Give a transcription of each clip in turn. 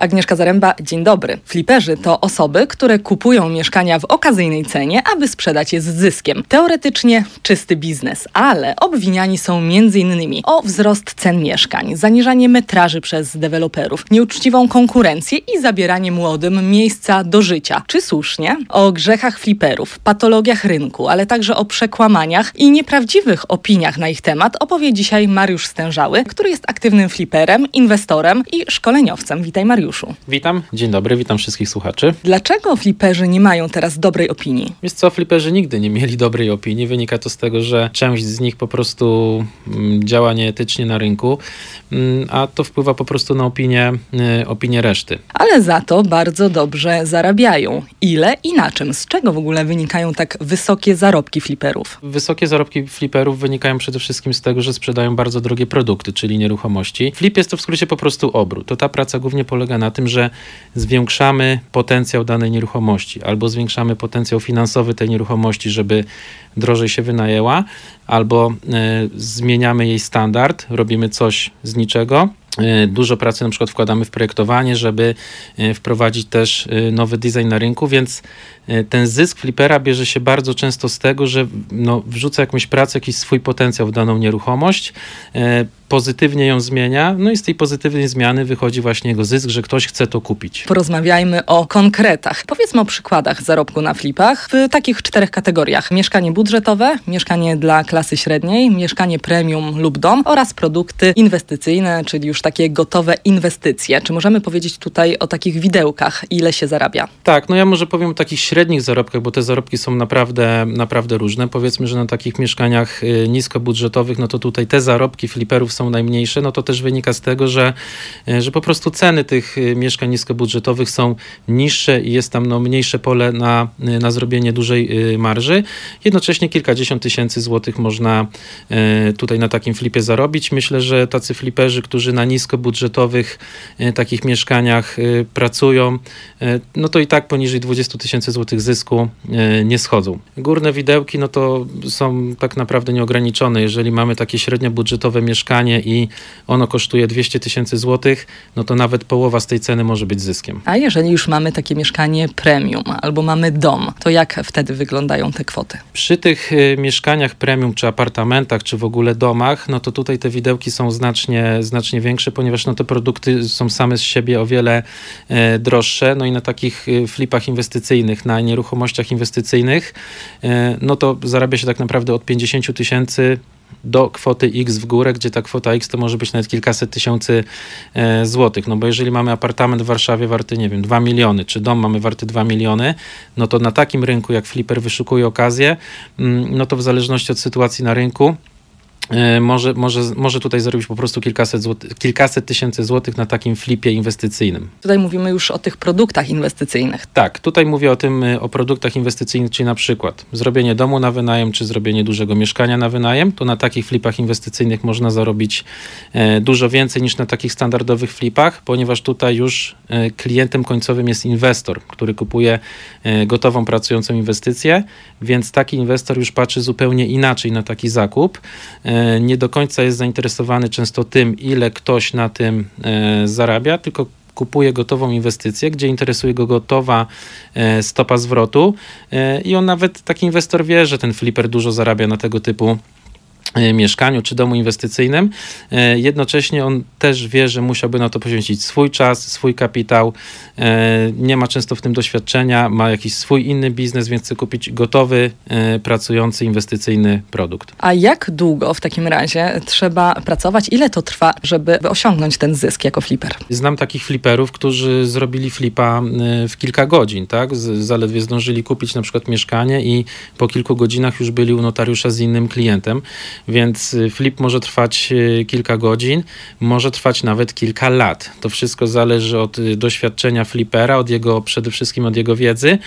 Agnieszka Zaręba, dzień dobry. Fliperzy to osoby, które kupują mieszkania w okazyjnej cenie, aby sprzedać je z zyskiem. Teoretycznie czysty biznes, ale obwiniani są m.in. o wzrost cen mieszkań, zaniżanie metraży przez deweloperów, nieuczciwą konkurencję i zabieranie młodym miejsca do życia. Czy słusznie? O grzechach fliperów, patologiach rynku, ale także o przekłamaniach i nieprawdziwych opiniach na ich temat opowie dzisiaj Mariusz Stężały, który jest aktywnym fliperem, inwestorem i szkoleniowcem. Witaj Mariusz. Mariuszu. Witam, dzień dobry, witam wszystkich słuchaczy. Dlaczego fliperzy nie mają teraz dobrej opinii? Wiesz co, fliperzy nigdy nie mieli dobrej opinii. Wynika to z tego, że część z nich po prostu mm, działa nieetycznie na rynku, mm, a to wpływa po prostu na opinię, y, opinię reszty. Ale za to bardzo dobrze zarabiają. Ile i na czym? Z czego w ogóle wynikają tak wysokie zarobki fliperów? Wysokie zarobki fliperów wynikają przede wszystkim z tego, że sprzedają bardzo drogie produkty, czyli nieruchomości. Flip jest to w skrócie po prostu obrót. To ta praca głównie polega na tym, że zwiększamy potencjał danej nieruchomości albo zwiększamy potencjał finansowy tej nieruchomości, żeby drożej się wynajęła, albo y, zmieniamy jej standard, robimy coś z niczego. E, dużo pracy na przykład wkładamy w projektowanie, żeby e, wprowadzić też nowy design na rynku, więc ten zysk flipera bierze się bardzo często z tego, że no, wrzuca jakąś pracę, jakiś swój potencjał w daną nieruchomość, pozytywnie ją zmienia, no i z tej pozytywnej zmiany wychodzi właśnie jego zysk, że ktoś chce to kupić. Porozmawiajmy o konkretach. Powiedzmy o przykładach zarobku na flipach w takich czterech kategoriach. Mieszkanie budżetowe, mieszkanie dla klasy średniej, mieszkanie premium lub dom oraz produkty inwestycyjne, czyli już takie gotowe inwestycje. Czy możemy powiedzieć tutaj o takich widełkach, ile się zarabia? Tak, no ja może powiem o takich średnich zarobkach, bo te zarobki są naprawdę, naprawdę różne. Powiedzmy, że na takich mieszkaniach y, niskobudżetowych, no to tutaj te zarobki fliperów są najmniejsze, no to też wynika z tego, że, y, że po prostu ceny tych y, mieszkań niskobudżetowych są niższe i jest tam no, mniejsze pole na, na zrobienie dużej marży. Jednocześnie kilkadziesiąt tysięcy złotych można tutaj na takim flipie zarobić. Myślę, że tacy fliperzy, którzy na niskobudżetowych takich mieszkaniach pracują, no to i tak poniżej 20 tysięcy złotych zysku nie schodzą. Górne widełki, no to są tak naprawdę nieograniczone. Jeżeli mamy takie średnio budżetowe mieszkanie, i ono kosztuje 200 tysięcy złotych, no to nawet połowa z tej ceny może być zyskiem. A jeżeli już mamy takie mieszkanie premium albo mamy dom, to jak wtedy wyglądają te kwoty? Przy tych mieszkaniach premium, czy apartamentach, czy w ogóle domach, no to tutaj te widełki są znacznie, znacznie większe, ponieważ no te produkty są same z siebie o wiele e, droższe. No i na takich y, flipach inwestycyjnych, na nieruchomościach inwestycyjnych, e, no to zarabia się tak naprawdę od 50 tysięcy do kwoty X w górę, gdzie ta kwota X to może być nawet kilkaset tysięcy e, złotych. No bo jeżeli mamy apartament w Warszawie warty, nie wiem, 2 miliony, czy dom mamy warty 2 miliony, no to na takim rynku jak Flipper wyszukuje okazję, mm, no to w zależności od sytuacji na rynku, E, może, może, może tutaj zarobić po prostu kilkaset, złoty, kilkaset tysięcy złotych na takim flipie inwestycyjnym. Tutaj mówimy już o tych produktach inwestycyjnych. Tak, tutaj mówię o tym, e, o produktach inwestycyjnych, czyli na przykład zrobienie domu na wynajem, czy zrobienie dużego mieszkania na wynajem, to na takich flipach inwestycyjnych można zarobić e, dużo więcej niż na takich standardowych flipach, ponieważ tutaj już klientem końcowym jest inwestor, który kupuje gotową, pracującą inwestycję, więc taki inwestor już patrzy zupełnie inaczej na taki zakup E, nie do końca jest zainteresowany często tym, ile ktoś na tym e, zarabia, tylko kupuje gotową inwestycję, gdzie interesuje go gotowa e, stopa zwrotu. I on nawet, taki inwestor wie, że ten flipper dużo zarabia na tego typu E, mieszkaniu czy domu inwestycyjnym. E, jednocześnie on też wie, że musiałby na to poświęcić swój czas, swój kapitał. E, nie ma często w tym doświadczenia, ma jakiś swój inny biznes, więc chce kupić gotowy, pracujący, inwestycyjny produkt. A jak długo w takim razie trzeba pracować? Ile to trwa, żeby osiągnąć ten zysk jako flipper? Znam takich fliperów, którzy zrobili flipa w kilka godzin, tak? Zaledwie zdążyli kupić na przykład mieszkanie i po kilku godzinach już byli u notariusza z innym klientem więc y, flip może trwać y, kilka godzin, może trwać nawet kilka lat. To wszystko zależy od y, doświadczenia flipera, od jego, przede wszystkim od jego wiedzy,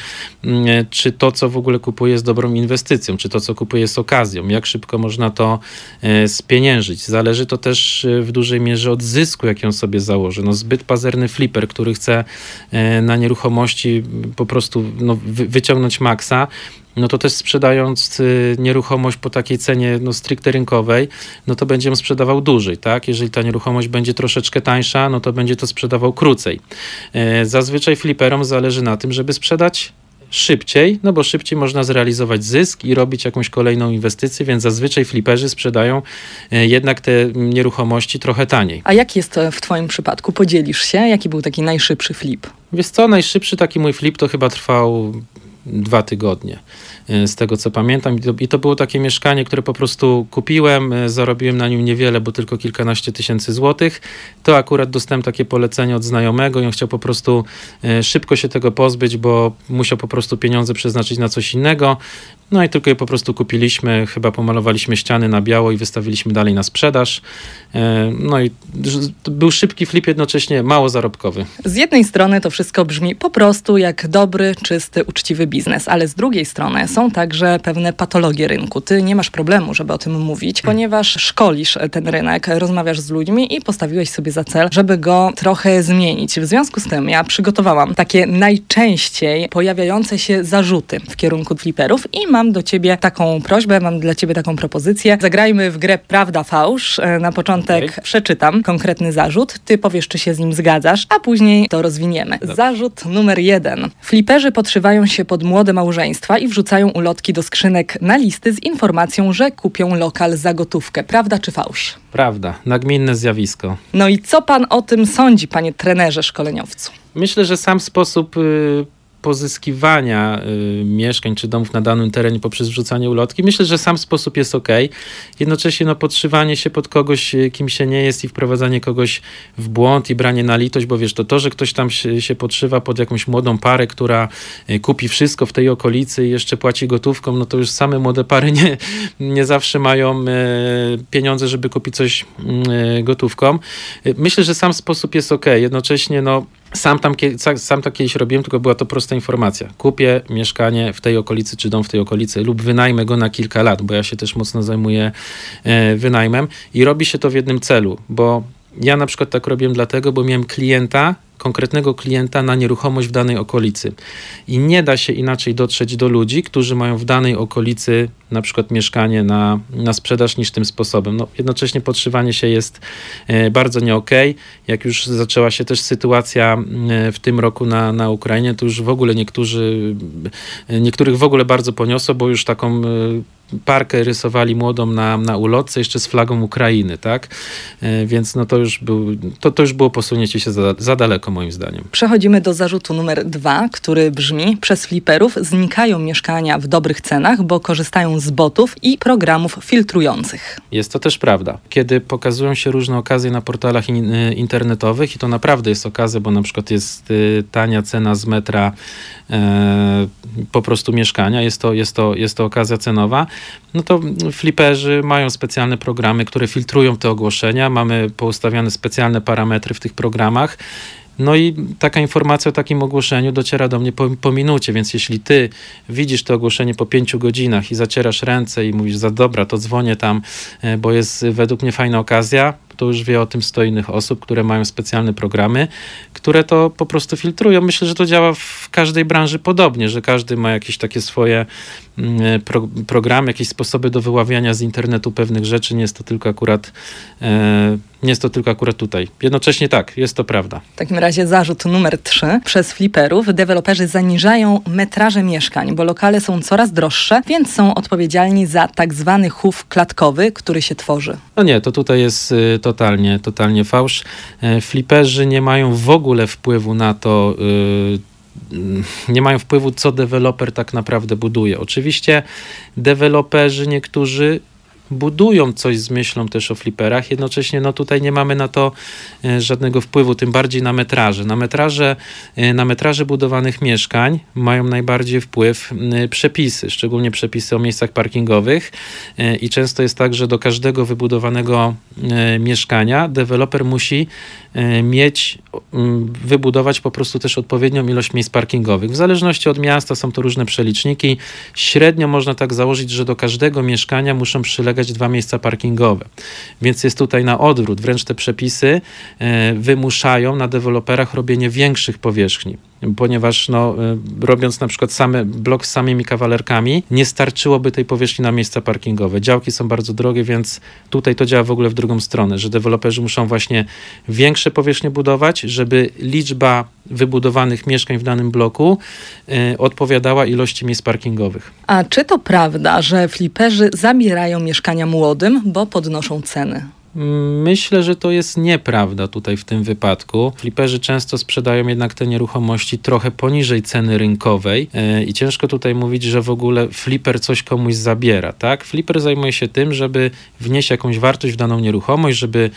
mm, czy to, co w ogóle kupuje jest dobrą inwestycją, czy to, co kupuje jest okazją, jak szybko można to spieniężyć. Zależy to też w dużej mierze od zysku, jaki on sobie założy. No, zbyt pazerny flipper, który chce na nieruchomości po prostu no, wyciągnąć maksa, no to też sprzedając y, nieruchomość po takiej cenie no, stricte rynkowej, no to będzie ją sprzedawał dłużej, tak? Jeżeli ta nieruchomość będzie troszeczkę tańsza, no to będzie to sprzedawał krócej. E, zazwyczaj fliperom zależy na tym, żeby sprzedać szybciej, no bo szybciej można zrealizować zysk i robić jakąś kolejną inwestycję, więc zazwyczaj fliperzy sprzedają e, jednak te nieruchomości trochę taniej. A jak jest to w Twoim przypadku? Podzielisz się? Jaki był taki najszybszy flip? Wiesz co, najszybszy taki mój flip to chyba trwał dwa tygodnie. E, z tego co pamiętam. I to, I to, było takie mieszkanie, które po prostu kupiłem, e, zarobiłem na nim niewiele, bo tylko kilkanaście tysięcy złotych. To akurat dostałem takie polecenie od znajomego i on chciał po prostu e, szybko się tego pozbyć, bo musiał po prostu pieniądze przeznaczyć na coś innego. No i tylko je po prostu kupiliśmy, chyba pomalowaliśmy ściany na biało i wystawiliśmy dalej na sprzedaż. No i był szybki flip, jednocześnie mało zarobkowy. Z jednej strony to wszystko brzmi po prostu jak dobry, czysty, uczciwy biznes, ale z drugiej strony są także pewne patologie rynku. Ty nie masz problemu, żeby o tym mówić, ponieważ szkolisz ten rynek, rozmawiasz z ludźmi i postawiłeś sobie za cel, żeby go trochę zmienić. W związku z tym ja przygotowałam takie najczęściej pojawiające się zarzuty w kierunku fliperów i mam do ciebie taką prośbę, mam dla ciebie taką propozycję. Zagrajmy w grę Prawda Fałsz. Na początek okay. przeczytam konkretny zarzut, ty powiesz, czy się z nim zgadzasz, a później to rozwiniemy. Zarzut numer jeden. Fliperzy podszywają się pod młode małżeństwa i wrzucają ulotki do skrzynek na listy z informacją, że kupią lokal za gotówkę. Prawda czy fałsz? Prawda. Nagminne zjawisko. No i co pan o tym sądzi, panie trenerze szkoleniowcu? Myślę, że sam sposób y, pozyskiwania y, mieszkań czy domów na danym terenie poprzez wrzucanie ulotki. Myślę, że sam sposób jest ok. Jednocześnie no, podszywanie się pod kogoś, y, kim się nie jest i wprowadzanie kogoś w błąd i branie na litość, bo wiesz, to to, że ktoś tam się, się podszywa pod jakąś młodą parę, która y, kupi wszystko w tej okolicy i jeszcze płaci gotówką, no to już same młode pary nie, nie zawsze mają y, pieniądze, żeby kupić coś y, gotówką. Myślę, że sam sposób jest ok. Jednocześnie no sam tam sam tak kiedyś robiłem, tylko była to prosta informacja. Kupię mieszkanie w tej okolicy, czy dom w tej okolicy, lub wynajmę go na kilka lat, bo ja się też mocno zajmuję e, wynajmem i robi się to w jednym celu, bo ja na przykład tak robiłem dlatego, bo miałem klienta, konkretnego klienta na nieruchomość w danej okolicy. I nie da się inaczej dotrzeć do ludzi, którzy mają w danej okolicy na przykład mieszkanie na, na sprzedaż niż tym sposobem. No, jednocześnie podszywanie się jest e, bardzo nie. Okay. Jak już zaczęła się też sytuacja e, w tym roku na, na Ukrainie, to już w ogóle niektórzy, e, niektórych w ogóle bardzo poniosło, bo już taką parkę rysowali młodą na, na ulotce jeszcze z flagą Ukrainy, tak? Więc no to już, był, to, to już było posunięcie się za, za daleko moim zdaniem. Przechodzimy do zarzutu numer dwa, który brzmi: Przez fliperów znikają mieszkania w dobrych cenach, bo korzystają z botów i programów filtrujących. Jest to też prawda. Kiedy pokazują się różne okazje na portalach in, y, internetowych, i to naprawdę jest okazja, bo na przykład jest y, tania cena z metra e, po prostu mieszkania, jest to, jest, to, jest to okazja cenowa, no to fliperzy mają specjalne programy, które filtrują te ogłoszenia. Mamy poustawiane specjalne parametry w tych programach no i taka informacja o takim ogłoszeniu dociera do mnie po, po, minucie, więc jeśli ty widzisz to ogłoszenie po pięciu godzinach i zacierasz ręce i mówisz za dobra, to dzwonię tam, e, bo jest według mnie fajna okazja, to już wie o tym 100 innych osób, które mają specjalne programy, które to po prostu filtrują. Myślę, że to działa w każdej branży podobnie, że każdy ma jakieś takie swoje mm, e, pro, programy, jakieś sposoby do wyławiania z internetu pewnych rzeczy. Nie jest to tylko akurat e, nie jest to tylko akurat tutaj. Jednocześnie tak, jest to prawda. W takim razie zarzut numer 3. Przez fliperów deweloperzy zaniżają metraże mieszkań, bo lokale są coraz droższe, więc są odpowiedzialni za tak zwany chów klatkowy, który się tworzy. No nie, to tutaj jest y, totalnie, totalnie fałsz. E, fliperzy nie mają w ogóle wpływu na to, y, nie mają wpływu, co deweloper tak naprawdę buduje. Oczywiście deweloperzy niektórzy budują coś z myślą też o fliperach. Jednocześnie no tutaj nie mamy na to e, żadnego wpływu, tym bardziej na metraże. Na metraże, e, na metraże budowanych mieszkań mają najbardziej wpływ przepisy, szczególnie przepisy o miejscach parkingowych e, i często jest tak, że do każdego wybudowanego mieszkania deweloper musi mieć, wybudować po prostu też odpowiednią ilość miejsc parkingowych. W zależności od miasta są to różne przeliczniki. Średnio można tak założyć, że do każdego mieszkania muszą przylegać dwa miejsca parkingowe. Więc jest tutaj na odwrót. Wręcz te przepisy e, wymuszają na deweloperach robienie większych powierzchni. Ponieważ no, y, robiąc na przykład same, blok z samymi kawalerkami, nie starczyłoby tej powierzchni na miejsca parkingowe. Działki są bardzo drogie, więc tutaj to działa w ogóle w drugą stronę, że deweloperzy muszą właśnie większe powierzchnie budować, żeby liczba wybudowanych mieszkań w danym bloku y, odpowiadała ilości miejsc parkingowych. A czy to prawda, że fliperzy zabierają mieszkania młodym, bo podnoszą ceny? Myślę, że to jest nieprawda tutaj w tym wypadku. Fliperzy często sprzedają jednak te nieruchomości trochę poniżej ceny rynkowej e, i ciężko tutaj mówić, że w ogóle fliper coś komuś zabiera, tak? Fliper zajmuje się tym, żeby wnieść jakąś wartość w daną nieruchomość, żeby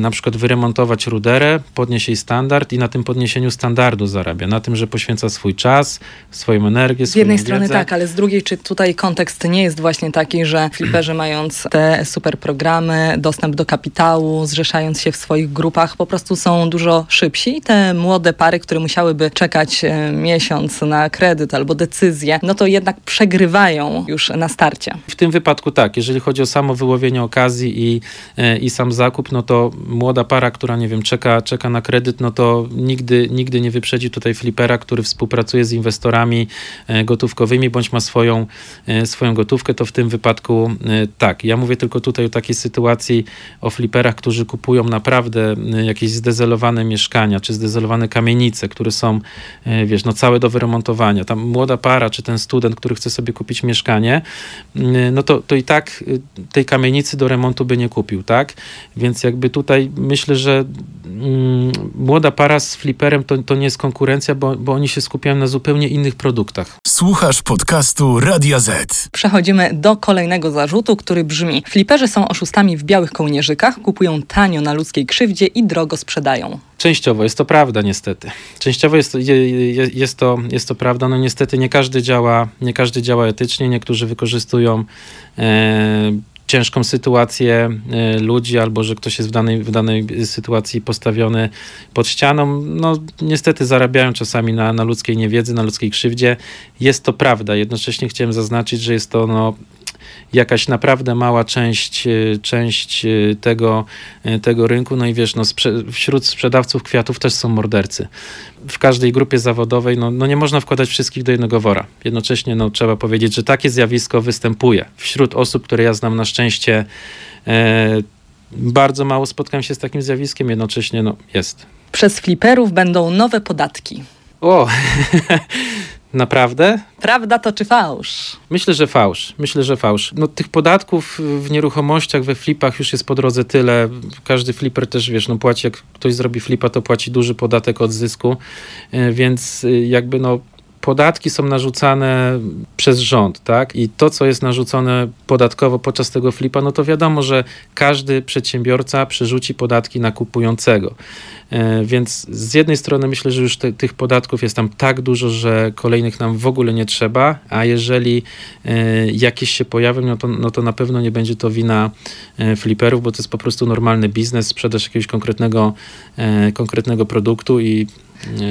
na przykład wyremontować ruderę, podnieść jej standard i na tym podniesieniu standardu zarabia, na tym, że poświęca swój czas, swoją energię, Z jednej strony tak, ale z drugiej, czy tutaj kontekst nie jest właśnie taki, że fliperzy mając te super programy, dostęp do kapitału, zrzeszając się w swoich grupach, po prostu są dużo szybsi. I te młode pary, które musiałyby czekać e, miesiąc na kredyt albo decyzję, no to jednak przegrywają już na starcie. W tym wypadku tak, jeżeli chodzi o samo wyłowienie okazji i, e, i sam zakup, no to młoda para, która nie wiem, czeka, czeka na kredyt, no to nigdy, nigdy nie wyprzedzi tutaj flipera, który współpracuje z inwestorami e, gotówkowymi, bądź ma swoją, e, swoją gotówkę, to w tym wypadku e, tak. Ja mówię tylko tutaj o takiej sytuacji, o fliperach, którzy kupują naprawdę jakieś zdezelowane mieszkania, czy zdezelowane kamienice, które są, wiesz, no całe do wyremontowania. Tam młoda para, czy ten student, który chce sobie kupić mieszkanie, no to, to i tak tej kamienicy do remontu by nie kupił, tak? Więc jakby tutaj myślę, że mm, młoda para z fliperem to, to nie jest konkurencja, bo, bo oni się skupiają na zupełnie innych produktach. Słuchasz podcastu Radia Z. Przechodzimy do kolejnego zarzutu, który brzmi: Fliperzy są oszustami w białych kołnierzykach, kupują tanio na ludzkiej krzywdzie i drogo sprzedają. Częściowo jest to prawda, niestety. Częściowo jest to, jest to, jest to prawda. No niestety nie każdy działa, nie każdy działa etycznie, niektórzy wykorzystują e, ciężką sytuację e, ludzi, albo że ktoś jest w danej, w danej sytuacji postawiony pod ścianą, no niestety zarabiają czasami na, na ludzkiej niewiedzy, na ludzkiej krzywdzie. Jest to prawda. Jednocześnie chciałem zaznaczyć, że jest to no, jakaś naprawdę mała część, e, część e, tego, e, tego rynku. No i wiesz, no, sprze wśród sprzedawców kwiatów też są mordercy. W każdej grupie zawodowej no, no nie można wkładać wszystkich do jednego wora. Jednocześnie no, trzeba powiedzieć, że takie zjawisko występuje. Wśród osób, które ja znam na szczęście, e, bardzo mało spotkałem się z takim zjawiskiem, jednocześnie no, jest. Przez fliperów będą nowe podatki. O, Naprawdę? Prawda to czy fałsz? Myślę, że fałsz. Myślę, że fałsz. No, tych podatków w nieruchomościach, we flipach już jest po drodze tyle. Każdy flipper też, wiesz, no płaci, jak ktoś zrobi flipa, to płaci duży podatek od zysku, e, więc y, jakby no podatki są narzucane przez rząd, tak? I to, co jest narzucone podatkowo podczas tego flipa, no to wiadomo, że każdy przedsiębiorca przerzuci podatki na kupującego. E, więc z jednej strony myślę, że już te, tych podatków jest tam tak dużo, że kolejnych nam w ogóle nie trzeba, a jeżeli e, jakieś się pojawią, no to, no to na pewno nie będzie to wina e, fliperów, bo to jest po prostu normalny biznes, sprzedaż jakiegoś konkretnego, konkretnego produktu i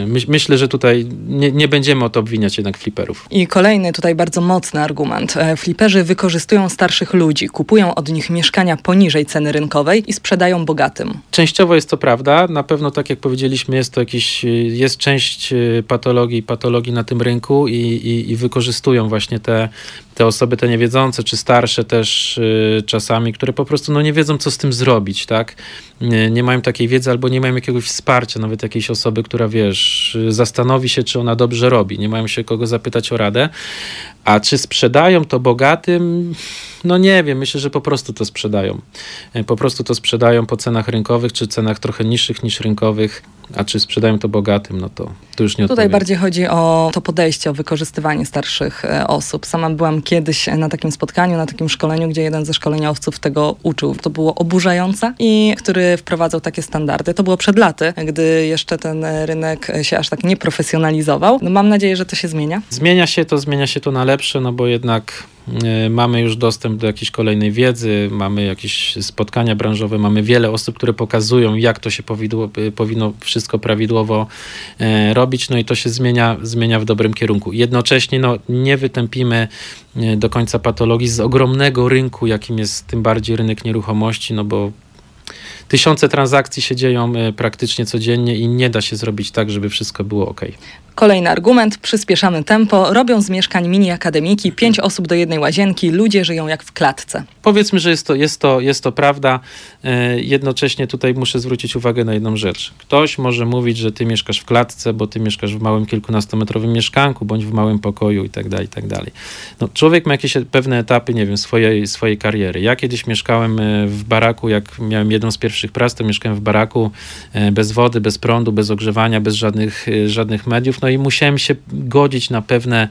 Myś, myślę, że tutaj nie, nie, będziemy o to obwiniać jednak fliperów. I kolejny tutaj bardzo mocny argument. E, fliperzy wykorzystują starszych ludzi, kupują od nich mieszkania poniżej ceny rynkowej i sprzedają bogatym. Częściowo jest to prawda. Na pewno, tak jak powiedzieliśmy, jest to jakiś, jest część e, patologii, patologii na tym rynku i, i, i wykorzystują właśnie te, te osoby, te niewiedzące, czy starsze też y, czasami, które po prostu no, nie wiedzą, co z tym zrobić, tak? Nie, nie, mają takiej wiedzy albo nie mają jakiegoś wsparcia, nawet jakiejś osoby, która, wiesz, zastanowi się, czy ona dobrze robi, nie mają się kogo zapytać o radę. A czy sprzedają to bogatym? No nie wiem, myślę, że po prostu to sprzedają. E, po prostu to sprzedają po cenach rynkowych, czy cenach trochę niższych niż rynkowych, a czy sprzedają to bogatym, no to, to już nie Tutaj odpowiem. bardziej chodzi o to podejście, o wykorzystywanie starszych e, osób. Sama byłam kiedyś na takim spotkaniu, na takim szkoleniu, gdzie jeden ze szkoleniowców tego uczył. To było oburzające i który wprowadzał takie standardy. To było przed laty, gdy jeszcze ten rynek się aż tak nie profesjonalizował. No mam nadzieję, że to się zmienia. Zmienia się to, zmienia się to na lepsze, no bo jednak mamy już dostęp do jakiejś kolejnej wiedzy, mamy jakieś spotkania branżowe, mamy wiele osób, które pokazują, jak to się powidło, y, powinno wszystko prawidłowo y, robić, no i to się zmienia, zmienia w dobrym kierunku. Jednocześnie no, nie wytępimy do końca patologii z ogromnego rynku, jakim jest tym bardziej rynek nieruchomości, no bo tysiące transakcji się dzieją e, praktycznie codziennie i nie da się zrobić tak, żeby wszystko było ok. Kolejny argument, przyspieszamy tempo, robią z mieszkań mini akademiki, pięć osób do jednej łazienki, ludzie żyją jak w klatce. Powiedzmy, że jest to, jest to, jest to prawda. E, jednocześnie tutaj muszę zwrócić uwagę na jedną rzecz. Ktoś może mówić, że ty mieszkasz w klatce, bo ty mieszkasz w małym kilkunastometrowym mieszkanku, bądź w małym pokoju i tak dalej, i tak dalej. No, człowiek ma jakieś pewne etapy, nie wiem, swojej, swojej kariery. Ja kiedyś mieszkałem e, w baraku, jak miałem jedną z pierwszych prac, to mieszkałem w baraku e, bez wody, bez prądu, bez ogrzewania, bez żadnych, żadnych mediów no i musiałem się godzić na pewne,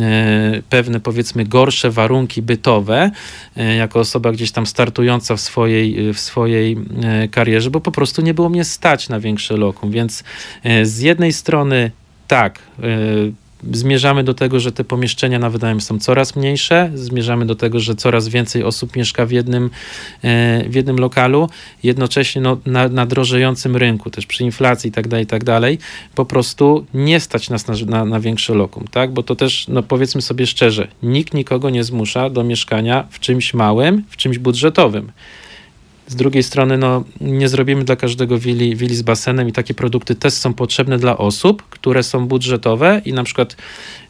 e, pewne powiedzmy gorsze warunki bytowe, e, jako osoba gdzieś tam startująca w swojej, w swojej e, karierze, bo po prostu nie było mnie stać na większe lokum, więc z jednej strony tak, Zmierzamy do tego, że te pomieszczenia na wynajem są coraz mniejsze, zmierzamy do tego, że coraz więcej osób mieszka w jednym, e, w jednym lokalu, jednocześnie no, na, na drożejącym rynku, też przy inflacji i tak dalej, i tak po prostu nie stać nas na, na, na większe lokum, tak? Bo to też, no powiedzmy sobie szczerze, nikt nikogo nie zmusza do mieszkania w czymś małym, w czymś budżetowym. Z drugiej strony, no, nie zrobimy dla każdego willi, willi z basenem i takie produkty też są potrzebne dla osób, które są budżetowe i na przykład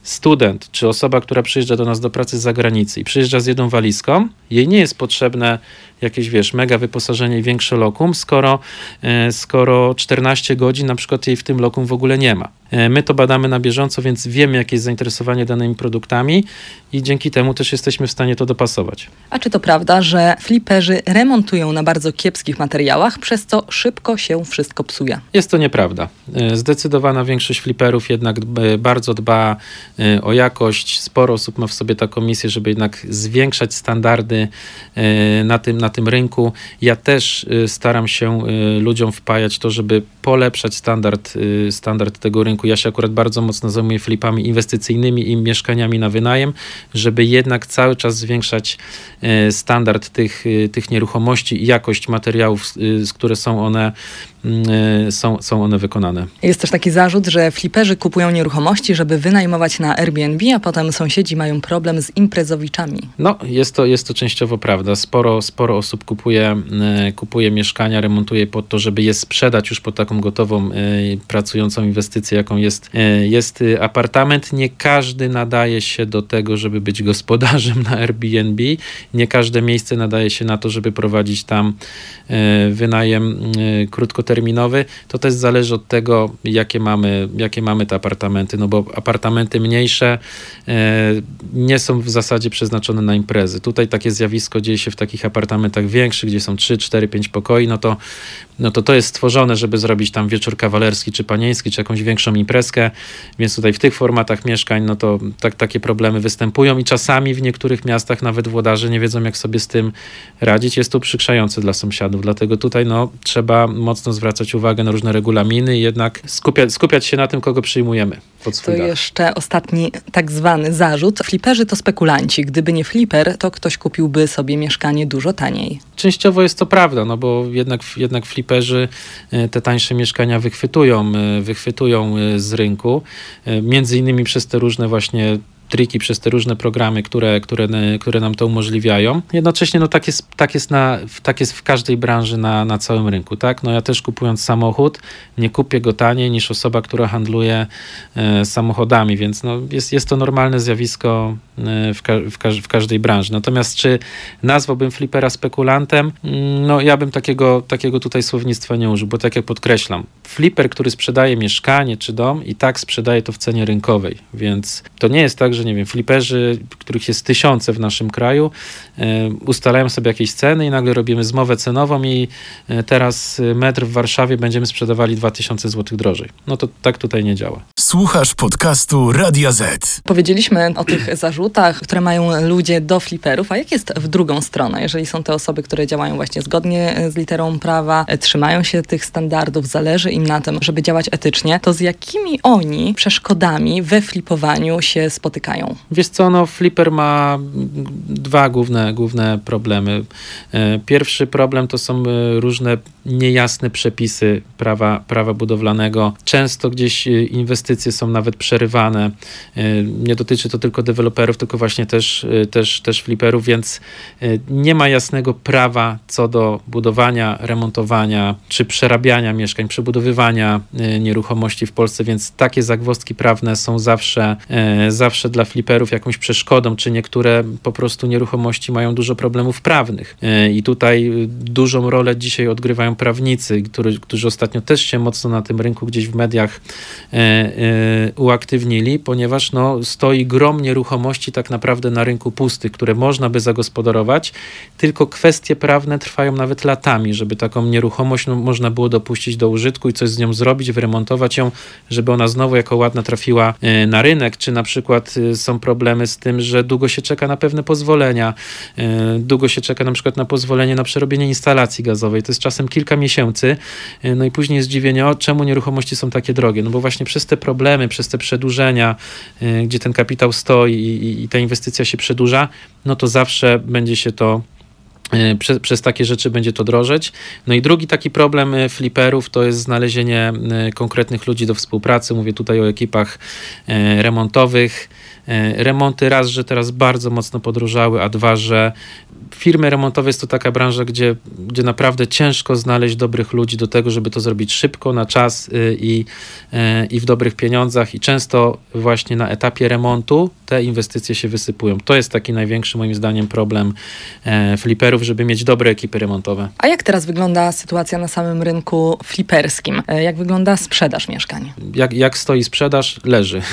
student czy osoba, która przyjeżdża do nas do pracy z zagranicy i przyjeżdża z jedną walizką, jej nie jest potrzebne jakieś, wiesz, mega wyposażenie i większe lokum, skoro, e, skoro 14 godzin na przykład jej w tym lokum w ogóle nie ma. E, my to badamy na bieżąco, więc wiemy, jakie jest zainteresowanie danymi produktami i dzięki temu też jesteśmy w stanie to dopasować. A czy to prawda, że fliperzy remontują na bardzo kiepskich materiałach, przez co szybko się wszystko psuje? Jest to nieprawda. E, zdecydowana większość fliperów jednak bardzo dba o jakość. Sporo osób ma w sobie taką misję, żeby jednak zwiększać standardy na tym, na tym rynku. Ja też y, staram się y, ludziom wpajać to, żeby polepszać standard, y, standard tego rynku. Ja się akurat bardzo mocno zajmuję flipami inwestycyjnymi i mieszkaniami na wynajem, żeby jednak cały czas zwiększać standard tych, tych nieruchomości i jakość materiałów, z które są one są, są one wykonane. Jest też taki zarzut, że fliperzy kupują nieruchomości, żeby wynajmować na Airbnb, a potem sąsiedzi mają problem z imprezowiczami. No, jest to, jest to częściowo prawda. Sporo, sporo osób kupuje, e, kupuje mieszkania, remontuje po to, żeby je sprzedać już po taką gotową, e, pracującą inwestycję, jaką jest, jest apartament. Nie każdy nadaje się do tego, żeby być gospodarzem na Airbnb. Nie każde miejsce nadaje się na to, żeby prowadzić tam wynajem krótko długoterminowy, to też zależy od tego, jakie mamy, jakie mamy te apartamenty, no bo apartamenty mniejsze e, nie są w zasadzie przeznaczone na imprezy. Tutaj takie zjawisko dzieje się w takich apartamentach większych, gdzie są 3, 4, 5 pokoi, no to, no to to jest stworzone, żeby zrobić tam wieczór kawalerski, czy panieński, czy jakąś większą imprezkę, więc tutaj w tych formatach mieszkań, no to tak, takie problemy występują i czasami w niektórych miastach nawet włodarze nie wiedzą, jak sobie z tym radzić. Jest to uprzykrzające dla sąsiadów, dlatego tutaj no, trzeba mocno zwracać uwagę na różne regulaminy i jednak skupiać, skupiać się na tym, kogo przyjmujemy pod swój To dach. jeszcze ostatni tak zwany zarzut. Fliperzy to spekulanci. Gdyby nie fliper, to ktoś kupiłby sobie mieszkanie dużo taniej. Częściowo jest to prawda, no bo jednak, jednak fliperzy e, te tańsze mieszkania wychwytują, e, wychwytują e, z rynku, między innymi przez te różne właśnie triki, przez te różne programy, które, które, które nam to umożliwiają. Jednocześnie no, tak, jest, tak, jest na, tak jest w każdej branży na, na całym rynku. Tak? No, ja też kupując samochód, nie kupię go taniej niż osoba, która handluje e, samochodami, więc no, jest, jest to normalne zjawisko e, w, ka w, ka w, każdej branży. Natomiast czy nazwałbym flipera spekulantem? Mm, no ja bym takiego, takiego tutaj słownictwa nie użył, bo tak jak podkreślam, fliper, który sprzedaje mieszkanie czy dom i tak sprzedaje to w cenie rynkowej, więc to nie jest tak, że nie wiem, fliperzy, których jest tysiące w naszym kraju, ustalają sobie jakieś ceny i nagle robimy zmowę cenową i e, teraz metr w Warszawie będziemy sprzedawali 2000 zł drożej. No to tak tutaj nie działa. Słuchasz podcastu Radia Z. Powiedzieliśmy o tych zarzutach, które mają ludzie do fliperów, a jak jest w drugą stronę? Jeżeli są te osoby, które działają właśnie zgodnie z literą prawa, trzymają się tych standardów, zależy im na tym, żeby działać etycznie, to z jakimi oni przeszkodami we flipowaniu się spotykają? Wiesz co, no Flipper ma dwa główne główne, problemy. Pierwszy problem to są różne niejasne przepisy prawa, prawa budowlanego. Często gdzieś inwestycje są nawet przerywane. Nie dotyczy to tylko deweloperów, tylko właśnie też, też, też fliperów, więc nie ma jasnego prawa co do budowania, remontowania czy przerabiania mieszkań, przebudowywania nieruchomości w Polsce, więc takie zagwozdki prawne są zawsze, e, zawsze dla fliperów jakąś przeszkodą, czy niektóre po prostu nieruchomości mają dużo problemów prawnych. E, I tutaj dużą rolę dzisiaj odgrywają prawnicy, którzy, którzy ostatnio też się mocno na tym rynku gdzieś w mediach e, uaktywnili, ponieważ no, stoi grom nieruchomości tak naprawdę na rynku pustych, które można by zagospodarować, tylko kwestie prawne trwają nawet latami, żeby taką nieruchomość no, można było dopuścić do użytku i coś z nią zrobić, wyremontować ją, żeby ona znowu jako ładna trafiła e, na rynek, czy na przykład e, są problemy z tym, że długo się czeka na pewne pozwolenia, e, długo się czeka na przykład na pozwolenie na przerobienie instalacji gazowej, to jest czasem kilka miesięcy, no i później zdziwienie, o czemu nieruchomości są takie drogie, no bo właśnie przez te problemy, przez te przedłużenia, gdzie ten kapitał stoi i, i ta inwestycja się przedłuża, no to zawsze będzie się to E, przez, przez, takie rzeczy będzie to drożeć. No i drugi taki problem e, fliperów to jest znalezienie e, konkretnych ludzi do współpracy. Mówię tutaj o ekipach remontowych. Remonty raz, że teraz bardzo mocno podróżały, a dwa, że firmy remontowe jest to taka branża, gdzie, gdzie naprawdę ciężko znaleźć dobrych ludzi do tego, żeby to zrobić szybko, na czas y, i, y, i w dobrych pieniądzach i często właśnie na etapie remontu te inwestycje się wysypują. To jest taki największy moim zdaniem problem e, fliperów, żeby mieć dobre ekipy remontowe. A jak teraz wygląda sytuacja na samym rynku fliperskim? E, jak wygląda sprzedaż mieszkań? Jak, jak stoi sprzedaż? Leży.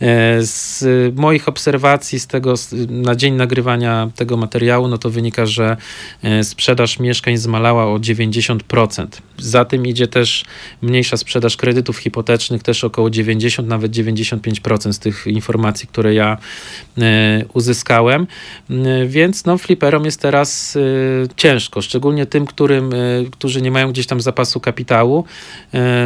E, z moich obserwacji z tego na dzień nagrywania tego materiału, no to wynika, że e, sprzedaż mieszkań zmalała o 90%. Za tym idzie też mniejsza sprzedaż kredytów hipotecznych, też około 90, nawet 95% z tych informacji, które ja e, uzyskałem. E, więc no, fliperom jest teraz ciężko, szczególnie tym, którym, którzy nie mają gdzieś tam zapasu kapitału,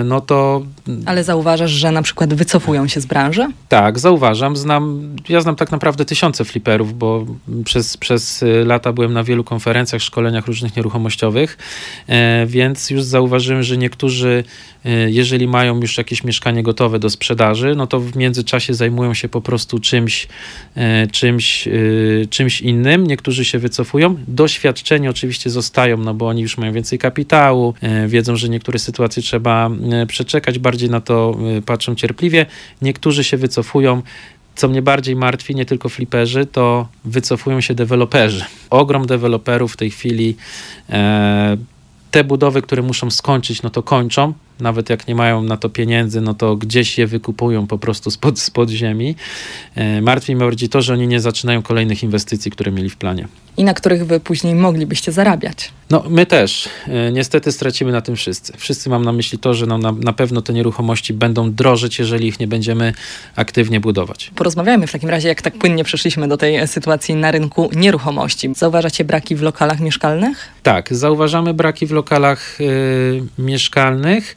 no to... Ale zauważasz, że na przykład wycofują się z branży? Tak, zauważam. Znam, ja znam tak naprawdę tysiące fliperów, bo przez, przez lata byłem byłem na wielu konferencjach, szkoleniach różnych nieruchomościowych, e, więc już zauważyłem, że niektórzy, e, jeżeli mają już jakieś mieszkanie gotowe do sprzedaży, no to w międzyczasie zajmują się po prostu czymś, e, czymś, czymś innym. Niektórzy się wycofują. Doświadczeni oczywiście zostają, no bo oni już mają więcej kapitału, wiedzą, że niektóre sytuacje trzeba przeczekać, bardziej na to patrzą cierpliwie. Niektórzy się wycofują co mnie bardziej martwi, nie tylko fliperzy, to wycofują się deweloperzy. Ogrom deweloperów w tej chwili e, te budowy, które muszą skończyć, no to kończą, nawet jak nie mają na to pieniędzy, no to gdzieś je wykupują po prostu spod, spod ziemi. E, martwi mnie bardziej to, że oni nie zaczynają kolejnych inwestycji, które mieli w planie. I na których wy później moglibyście zarabiać. No, my też. E, niestety stracimy na tym wszyscy. Wszyscy mam na myśli to, że no, na, na pewno te nieruchomości będą drożyć, jeżeli ich nie będziemy aktywnie budować. Porozmawiajmy w takim razie, jak tak płynnie przeszliśmy do tej sytuacji na rynku nieruchomości. Zauważacie braki w lokalach mieszkalnych? Tak, zauważamy braki w lokalach y, mieszkalnych.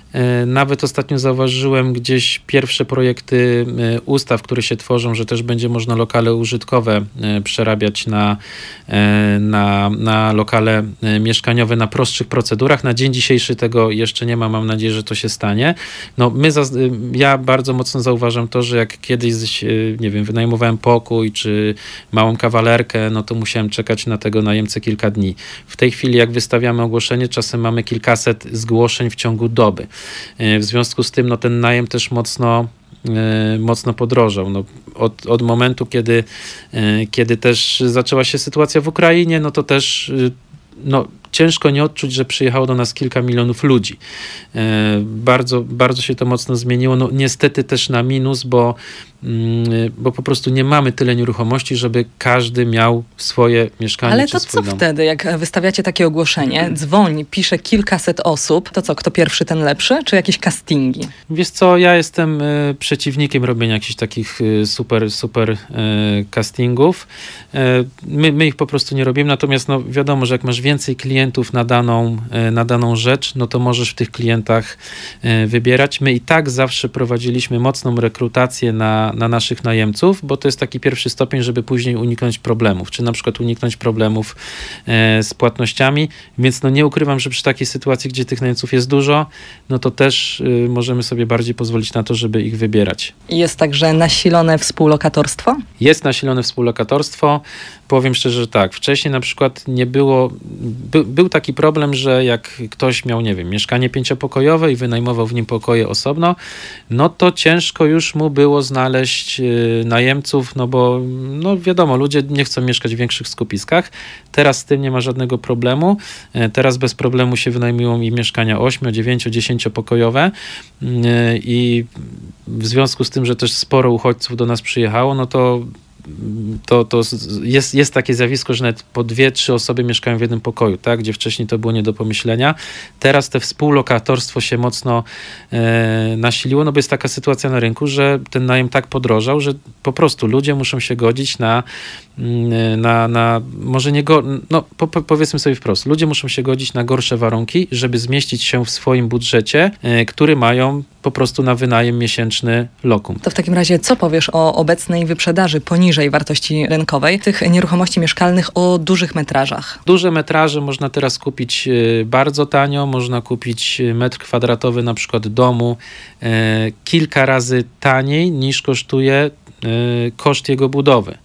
nawet ostatnio zauważyłem gdzieś pierwsze projekty e, ustaw, które się tworzą, że też będzie można lokale użytkowe e, przerabiać na, na, na lokale mieszkaniowe na prostszych procedurach. Na dzień dzisiejszy tego jeszcze nie ma, mam nadzieję, że to się stanie. No, my, ja bardzo mocno zauważam to, że jak kiedyś, nie wiem, wynajmowałem pokój czy małą kawalerkę, no to musiałem czekać na tego najemcę kilka dni. W tej chwili, jak wystawiamy ogłoszenie, czasem mamy kilkaset zgłoszeń w ciągu doby. E, w związku z tym no, ten najem też mocno e, mocno podrożał. No, od, od momentu, kiedy, e, kiedy też zaczęła się sytuacja w Ukrainie, no to też no, ciężko nie odczuć, że przyjechało do nas kilka milionów ludzi. Bardzo, bardzo się to mocno zmieniło. No, niestety też na minus, bo Mm, bo po prostu nie mamy tyle nieruchomości, żeby każdy miał swoje mieszkanie. Ale to co dom. wtedy, jak wystawiacie takie ogłoszenie, dzwoni, pisze kilkaset osób, to co, kto pierwszy, ten lepszy, czy jakieś castingi? Wiesz co, ja jestem y, przeciwnikiem robienia jakichś takich y, super, super castingów. My, my, ich po prostu nie robimy, natomiast no, wiadomo, że jak masz więcej klient, klientów na daną, na daną rzecz, no to możesz w tych klientach wybierać. My i tak zawsze prowadziliśmy mocną rekrutację na, na naszych najemców, bo to jest taki pierwszy stopień, żeby później uniknąć problemów, czy na przykład uniknąć problemów z płatnościami, więc no nie ukrywam, że przy takiej sytuacji, gdzie tych najemców jest dużo, no to też możemy sobie bardziej pozwolić na to, żeby ich wybierać. Jest także nasilone współlokatorstwo? Jest nasilone współlokatorstwo. Powiem szczerze, że tak. Wcześniej na przykład nie było, by, był taki problem, że jak ktoś miał, nie wiem, mieszkanie pięciopokojowe i wynajmował w nim pokoje osobno, no to ciężko już mu było znaleźć y, najemców, no bo no wiadomo, ludzie nie chcą mieszkać w większych skupiskach. Teraz z tym nie ma żadnego problemu. E, teraz bez problemu się wynajmują i mieszkania 8, 9, 10 pokojowe i w związku z tym, że też sporo uchodźców do nas przyjechało, no to to, to jest, jest takie zjawisko, że nawet po dwie, trzy osoby mieszkają w jednym pokoju, tak? gdzie wcześniej to było nie do pomyślenia. Teraz te współlokatorstwo się mocno e, nasiliło, no bo jest taka sytuacja na rynku, że ten najem tak podrożał, że po prostu ludzie muszą się godzić na, na, na może nie go, no po, powiedzmy sobie wprost, ludzie muszą się godzić na gorsze warunki, żeby zmieścić się w swoim budżecie, e, który mają po prostu na wynajem miesięczny lokum. To w takim razie co powiesz o obecnej wyprzedaży poniżej wartości rynkowej tych nieruchomości mieszkalnych o dużych metrażach? Duże metraże można teraz kupić e, bardzo tanio, można kupić e, metr kwadratowy na przykład domu kilka razy taniej niż kosztuje koszt jego budowy.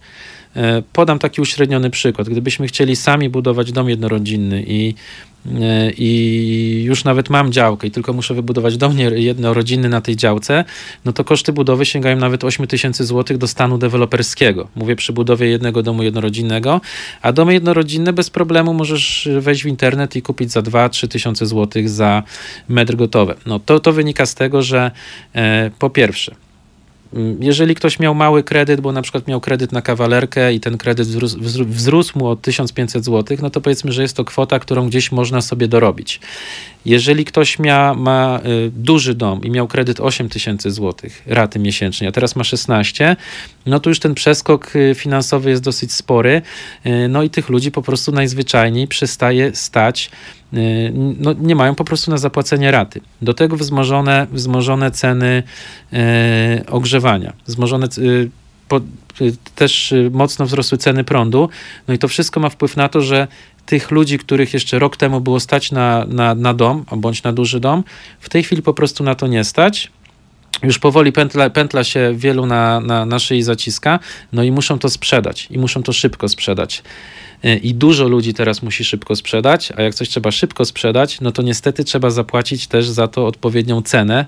Podam taki uśredniony przykład. Gdybyśmy chcieli sami budować dom jednorodzinny i E, i już nawet mam działkę i tylko muszę wybudować dom jednorodzinny na tej działce, no to koszty budowy sięgają nawet 8 tysięcy złotych do stanu deweloperskiego. Mówię przy budowie jednego domu jednorodzinnego, a domy jednorodzinne bez problemu możesz wejść w internet i kupić za 2-3 tysiące złotych za metr gotowe. No to, to wynika z tego, że e, po pierwsze, jeżeli ktoś miał mały kredyt, bo na przykład miał kredyt na kawalerkę i ten kredyt wzrósł, wzrósł mu o 1500 zł, no to powiedzmy, że jest to kwota, którą gdzieś można sobie dorobić. Jeżeli ktoś mia, ma y, duży dom i miał kredyt 8000 zł raty miesięcznie, a teraz ma 16, no to już ten przeskok y, finansowy jest dosyć spory. Y, no i tych ludzi po prostu najzwyczajniej przestaje stać no, nie mają po prostu na zapłacenie raty. Do tego wzmożone, wzmożone ceny ogrzewania, wzmożone po, też mocno wzrosły ceny prądu. No i to wszystko ma wpływ na to, że tych ludzi, których jeszcze rok temu było stać na, na, na dom, bądź na duży dom, w tej chwili po prostu na to nie stać już powoli pętla, pętla się wielu na, na, na szyi zaciska, no i muszą to sprzedać i muszą to szybko sprzedać. E, i dużo ludzi teraz musi szybko sprzedać, a jak coś trzeba szybko sprzedać, no to niestety trzeba zapłacić też za to odpowiednią cenę,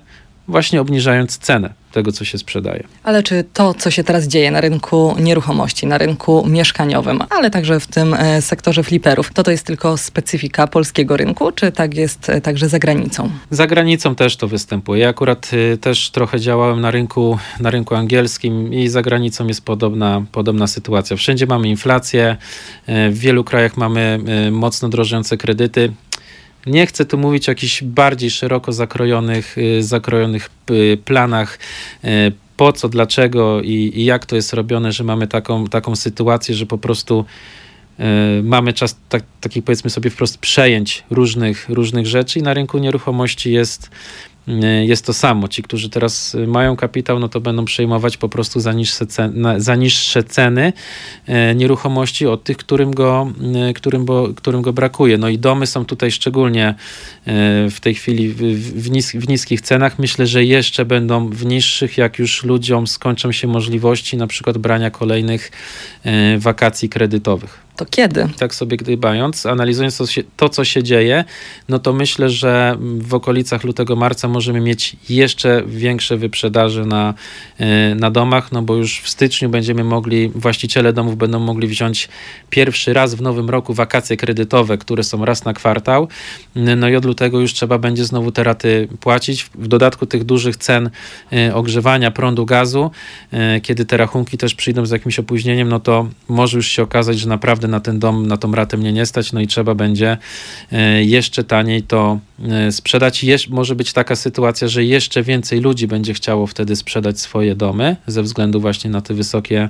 właśnie obniżając cenę tego, co się sprzedaje. Ale czy to, co się teraz dzieje na rynku nieruchomości, na rynku mieszkaniowym, ale także w tym e, sektorze fliperów, to to jest tylko specyfika polskiego rynku, czy tak jest e, także za granicą? Za granicą też to występuje. Ja akurat e, też trochę działałem na rynku, na rynku angielskim i za granicą jest podobna, podobna sytuacja. Wszędzie mamy inflację, w wielu krajach mamy mocno drożejące kredyty. Nie chcę tu mówić o jakichś bardziej szeroko zakrojonych, y, zakrojonych y, planach, y, po co, dlaczego i, i jak to jest robione, że mamy taką, taką sytuację, że po prostu mamy czas tak, takich powiedzmy sobie wprost przejęć różnych, różnych rzeczy i na rynku nieruchomości jest jest to samo. Ci, którzy teraz mają kapitał, no to będą przejmować po prostu za niższe ceny, za niższe ceny e, nieruchomości od tych, którym go, którym, bo, którym go brakuje. No i domy są tutaj szczególnie w tej chwili w, nis w niskich cenach. Myślę, że jeszcze będą w niższych, jak już ludziom skończą się możliwości na przykład brania kolejnych wakacji kredytowych to kiedy? Tak sobie gdybając, analizując to, to, co się dzieje, no to myślę, że w okolicach lutego, marca możemy mieć jeszcze większe wyprzedaże na, e, na domach, no bo już w styczniu będziemy mogli, właściciele domów będą mogli wziąć pierwszy raz w nowym roku wakacje kredytowe, które są raz na kwartał, no i od lutego już trzeba będzie znowu te raty płacić. W dodatku tych dużych cen e, ogrzewania, prądu, gazu, e, kiedy te rachunki też przyjdą z jakimś opóźnieniem, no to może już się okazać, że naprawdę na ten dom, na tą ratę mnie nie stać, no i trzeba będzie e, jeszcze taniej to e, sprzedać. Jesz może być taka sytuacja, że jeszcze więcej ludzi będzie chciało wtedy sprzedać swoje domy ze względu właśnie na te wysokie,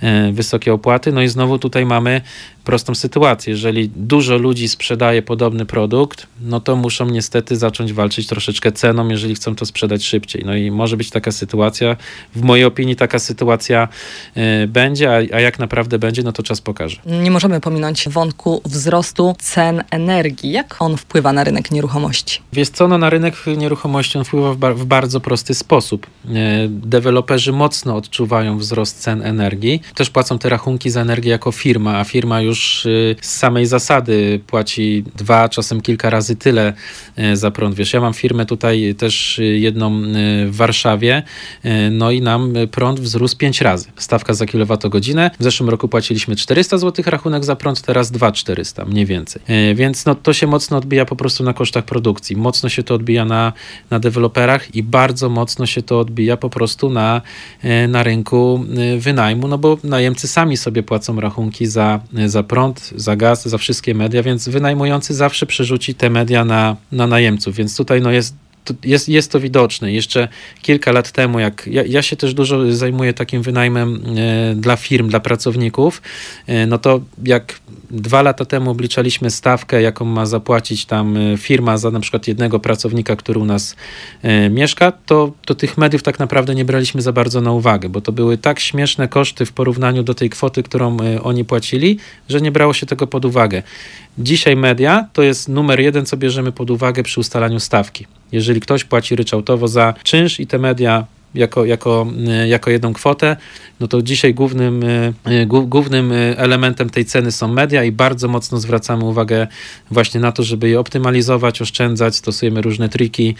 e, wysokie opłaty. No i znowu tutaj mamy prostą sytuację. Jeżeli dużo ludzi sprzedaje podobny produkt, no to muszą niestety zacząć walczyć troszeczkę ceną, jeżeli chcą to sprzedać szybciej. No i może być taka sytuacja, w mojej opinii taka sytuacja będzie, a, a jak naprawdę będzie, no to czas pokaże. Nie możemy pominąć wątku wzrostu cen energii. Jak on wpływa na rynek nieruchomości? Wiesz co, no na rynek nieruchomości on wpływa w, w bardzo prosty sposób. Y, deweloperzy mocno odczuwają wzrost cen energii. Też płacą te rachunki za energię jako firma, a firma już y, z samej zasady płaci dwa, czasem kilka razy tyle y, za prąd. Wiesz, ja mam firmę tutaj też y, jedną w Warszawie, no i nam prąd wzrósł pięć razy. Stawka za kilowatogodzinę. W zeszłym roku płaciliśmy 400 zł rachunek za prąd, teraz 2400, mniej więcej. Więc no, to się mocno odbija po prostu na kosztach produkcji. Mocno się to odbija na, na deweloperach i bardzo mocno się to odbija po prostu na, na rynku wynajmu, no bo najemcy sami sobie płacą rachunki za, za prąd, za gaz, za wszystkie media, więc wynajmujący zawsze przerzuci te media na, na najemców, więc tutaj no jest jest, jest to widoczne. Jeszcze kilka lat temu, jak ja, ja się też dużo zajmuję takim wynajmem e, dla firm, dla pracowników, e, no to jak dwa lata temu obliczaliśmy stawkę, jaką ma zapłacić tam e, firma za na przykład jednego pracownika, który u nas mieszka, to, to tych mediów tak naprawdę nie braliśmy za bardzo na uwagę, bo to były tak śmieszne koszty w porównaniu do tej kwoty, którą oni płacili, że nie brało się tego pod uwagę. Dzisiaj media to jest numer jeden, co bierzemy pod uwagę przy ustalaniu stawki. Jeżeli ktoś płaci ryczałtowo za czynsz i te media jako, jako, y, jako jedną kwotę, no to dzisiaj głównym, y, y, głównym elementem tej ceny są media i bardzo mocno zwracamy uwagę właśnie na to, żeby je optymalizować, oszczędzać, stosujemy różne triki,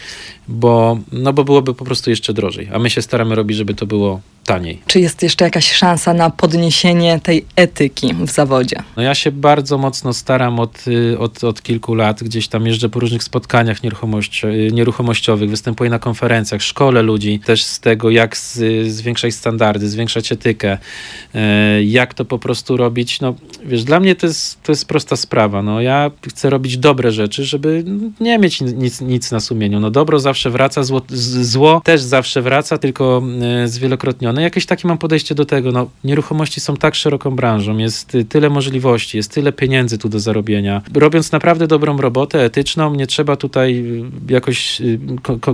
bo, no bo byłoby po prostu jeszcze drożej, a my się staramy robić, żeby to było taniej. Czy jest jeszcze jakaś szansa na podniesienie tej etyki w zawodzie? No ja się bardzo mocno staram od, od, od kilku lat, gdzieś tam jeżdżę po różnych spotkaniach nieruchomości, nieruchomościowych, występuję na konferencjach, szkole ludzi też z tego, jak z, zwiększać standardy, zwiększać etykę, e, jak to po prostu robić. No, wiesz, dla mnie to jest, to jest prosta sprawa. No, ja chcę robić dobre rzeczy, żeby nie mieć nic, nic na sumieniu. No, dobro zawsze wraca, zło, zło też zawsze wraca, tylko e, zwielokrotnione. Jakieś takie mam podejście do tego. No, nieruchomości są tak szeroką branżą, jest tyle możliwości, jest tyle pieniędzy tu do zarobienia. Robiąc naprawdę dobrą robotę etyczną, nie trzeba tutaj jakoś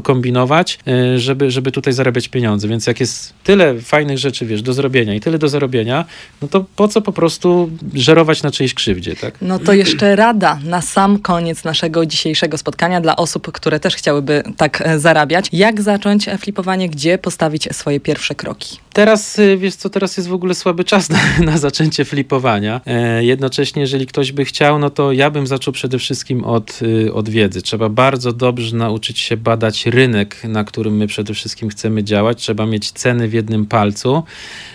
kombinować, e, żeby, żeby tutaj zarabiać pieniądze, więc jak jest tyle fajnych rzeczy, wiesz, do zrobienia i tyle do zarobienia, no to po co po prostu żerować na czyjejś krzywdzie, tak? No to jeszcze rada na sam koniec naszego dzisiejszego spotkania dla osób, które też chciałyby tak e, zarabiać. Jak zacząć flipowanie, gdzie postawić swoje pierwsze kroki? Teraz, y, wiesz co, teraz jest w ogóle słaby czas na, na zaczęcie flipowania. E, jednocześnie, jeżeli ktoś by chciał, no to ja bym zaczął przede wszystkim od, od wiedzy. Trzeba bardzo dobrze nauczyć się badać rynek, na którym my przede wszystkim chcemy działać. Trzeba mieć ceny w jednym palcu.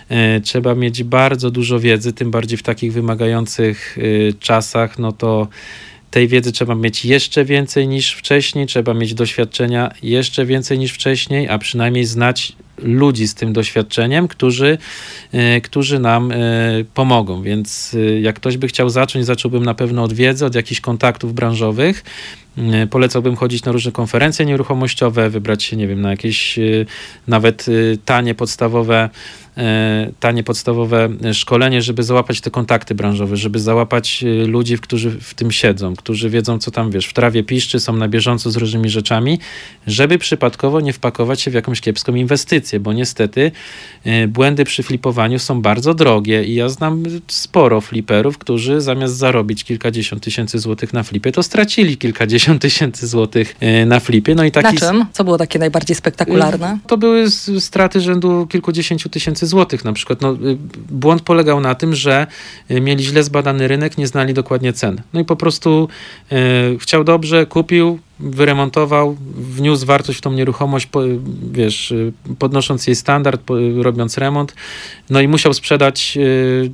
E, trzeba mieć bardzo dużo wiedzy, tym bardziej w takich wymagających y, czasach, no to tej wiedzy trzeba mieć jeszcze więcej niż wcześniej, trzeba mieć doświadczenia jeszcze więcej niż wcześniej, a przynajmniej znać ludzi z tym doświadczeniem, którzy, e, którzy nam e, pomogą. Więc jak ktoś by chciał zacząć, zacząłbym na pewno od wiedzy, od jakichś kontaktów branżowych. Polecałbym chodzić na różne konferencje nieruchomościowe, wybrać się, nie wiem, na jakieś nawet tanie, podstawowe tanie podstawowe szkolenie, żeby załapać te kontakty branżowe, żeby załapać e, ludzi, którzy w tym siedzą, którzy wiedzą, co tam wiesz, w trawie piszczy, są na bieżąco z różnymi rzeczami, żeby przypadkowo nie wpakować się w jakąś kiepską inwestycję, bo niestety e, błędy przy flipowaniu są bardzo drogie i ja znam sporo fliperów, którzy zamiast zarobić kilkadziesiąt tysięcy złotych na flipie, to stracili kilkadziesiąt tysięcy złotych na flipie. No i taki... Na czym? Co było takie najbardziej spektakularne? To były straty rzędu kilkudziesięciu tysięcy złotych na przykład. No, y, błąd polegał na tym, że y, mieli źle zbadany rynek, nie znali dokładnie cen. No i po prostu e, chciał dobrze, kupił, wyremontował, wniósł wartość w tą nieruchomość, wiesz, podnosząc jej standard, robiąc remont, no i musiał sprzedać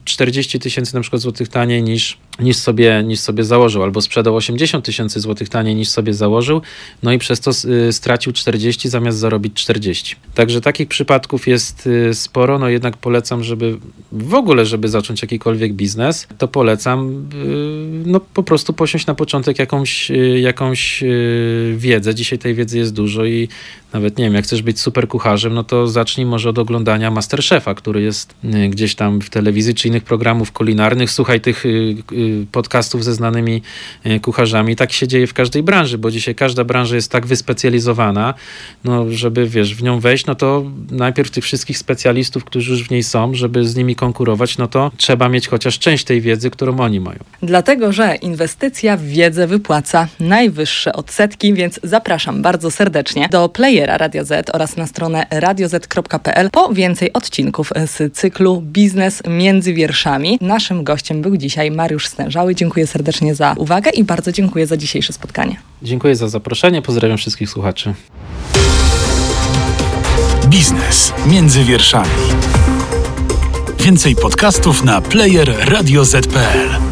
40 tysięcy na przykład złotych taniej niż niż sobie, niż sobie założył, albo sprzedał 80 tysięcy złotych taniej niż sobie założył, no i przez to y, stracił 40 zamiast zarobić 40. Także takich przypadków jest y, sporo, no jednak polecam, żeby w ogóle, żeby zacząć jakikolwiek biznes, to polecam y, no po prostu posiąść na początek jakąś, jakąś wiedzę. Dzisiaj tej wiedzy jest dużo i nawet nie wiem, jak chcesz być super kucharzem, no to zacznij może od oglądania Masterchefa, który jest gdzieś tam w telewizji czy innych programów kulinarnych. Słuchaj tych podcastów ze znanymi kucharzami. Tak się dzieje w każdej branży, bo dzisiaj każda branża jest tak wyspecjalizowana, no żeby wiesz, w nią wejść, no to najpierw tych wszystkich specjalistów, którzy już w niej są, żeby z nimi konkurować, no to trzeba mieć chociaż część tej wiedzy, którą oni mają. Dlatego, że inwestycja w wiedzę wypłaca najwyższe odsetki, więc zapraszam bardzo serdecznie do playera Radio Z oraz na stronę radioz.pl po więcej odcinków z cyklu Biznes między wierszami. Naszym gościem był dzisiaj Mariusz Stężały. Dziękuję serdecznie za uwagę i bardzo dziękuję za dzisiejsze spotkanie. Dziękuję za zaproszenie. Pozdrawiam wszystkich słuchaczy. Biznes między wierszami. Więcej podcastów na player radioz.pl.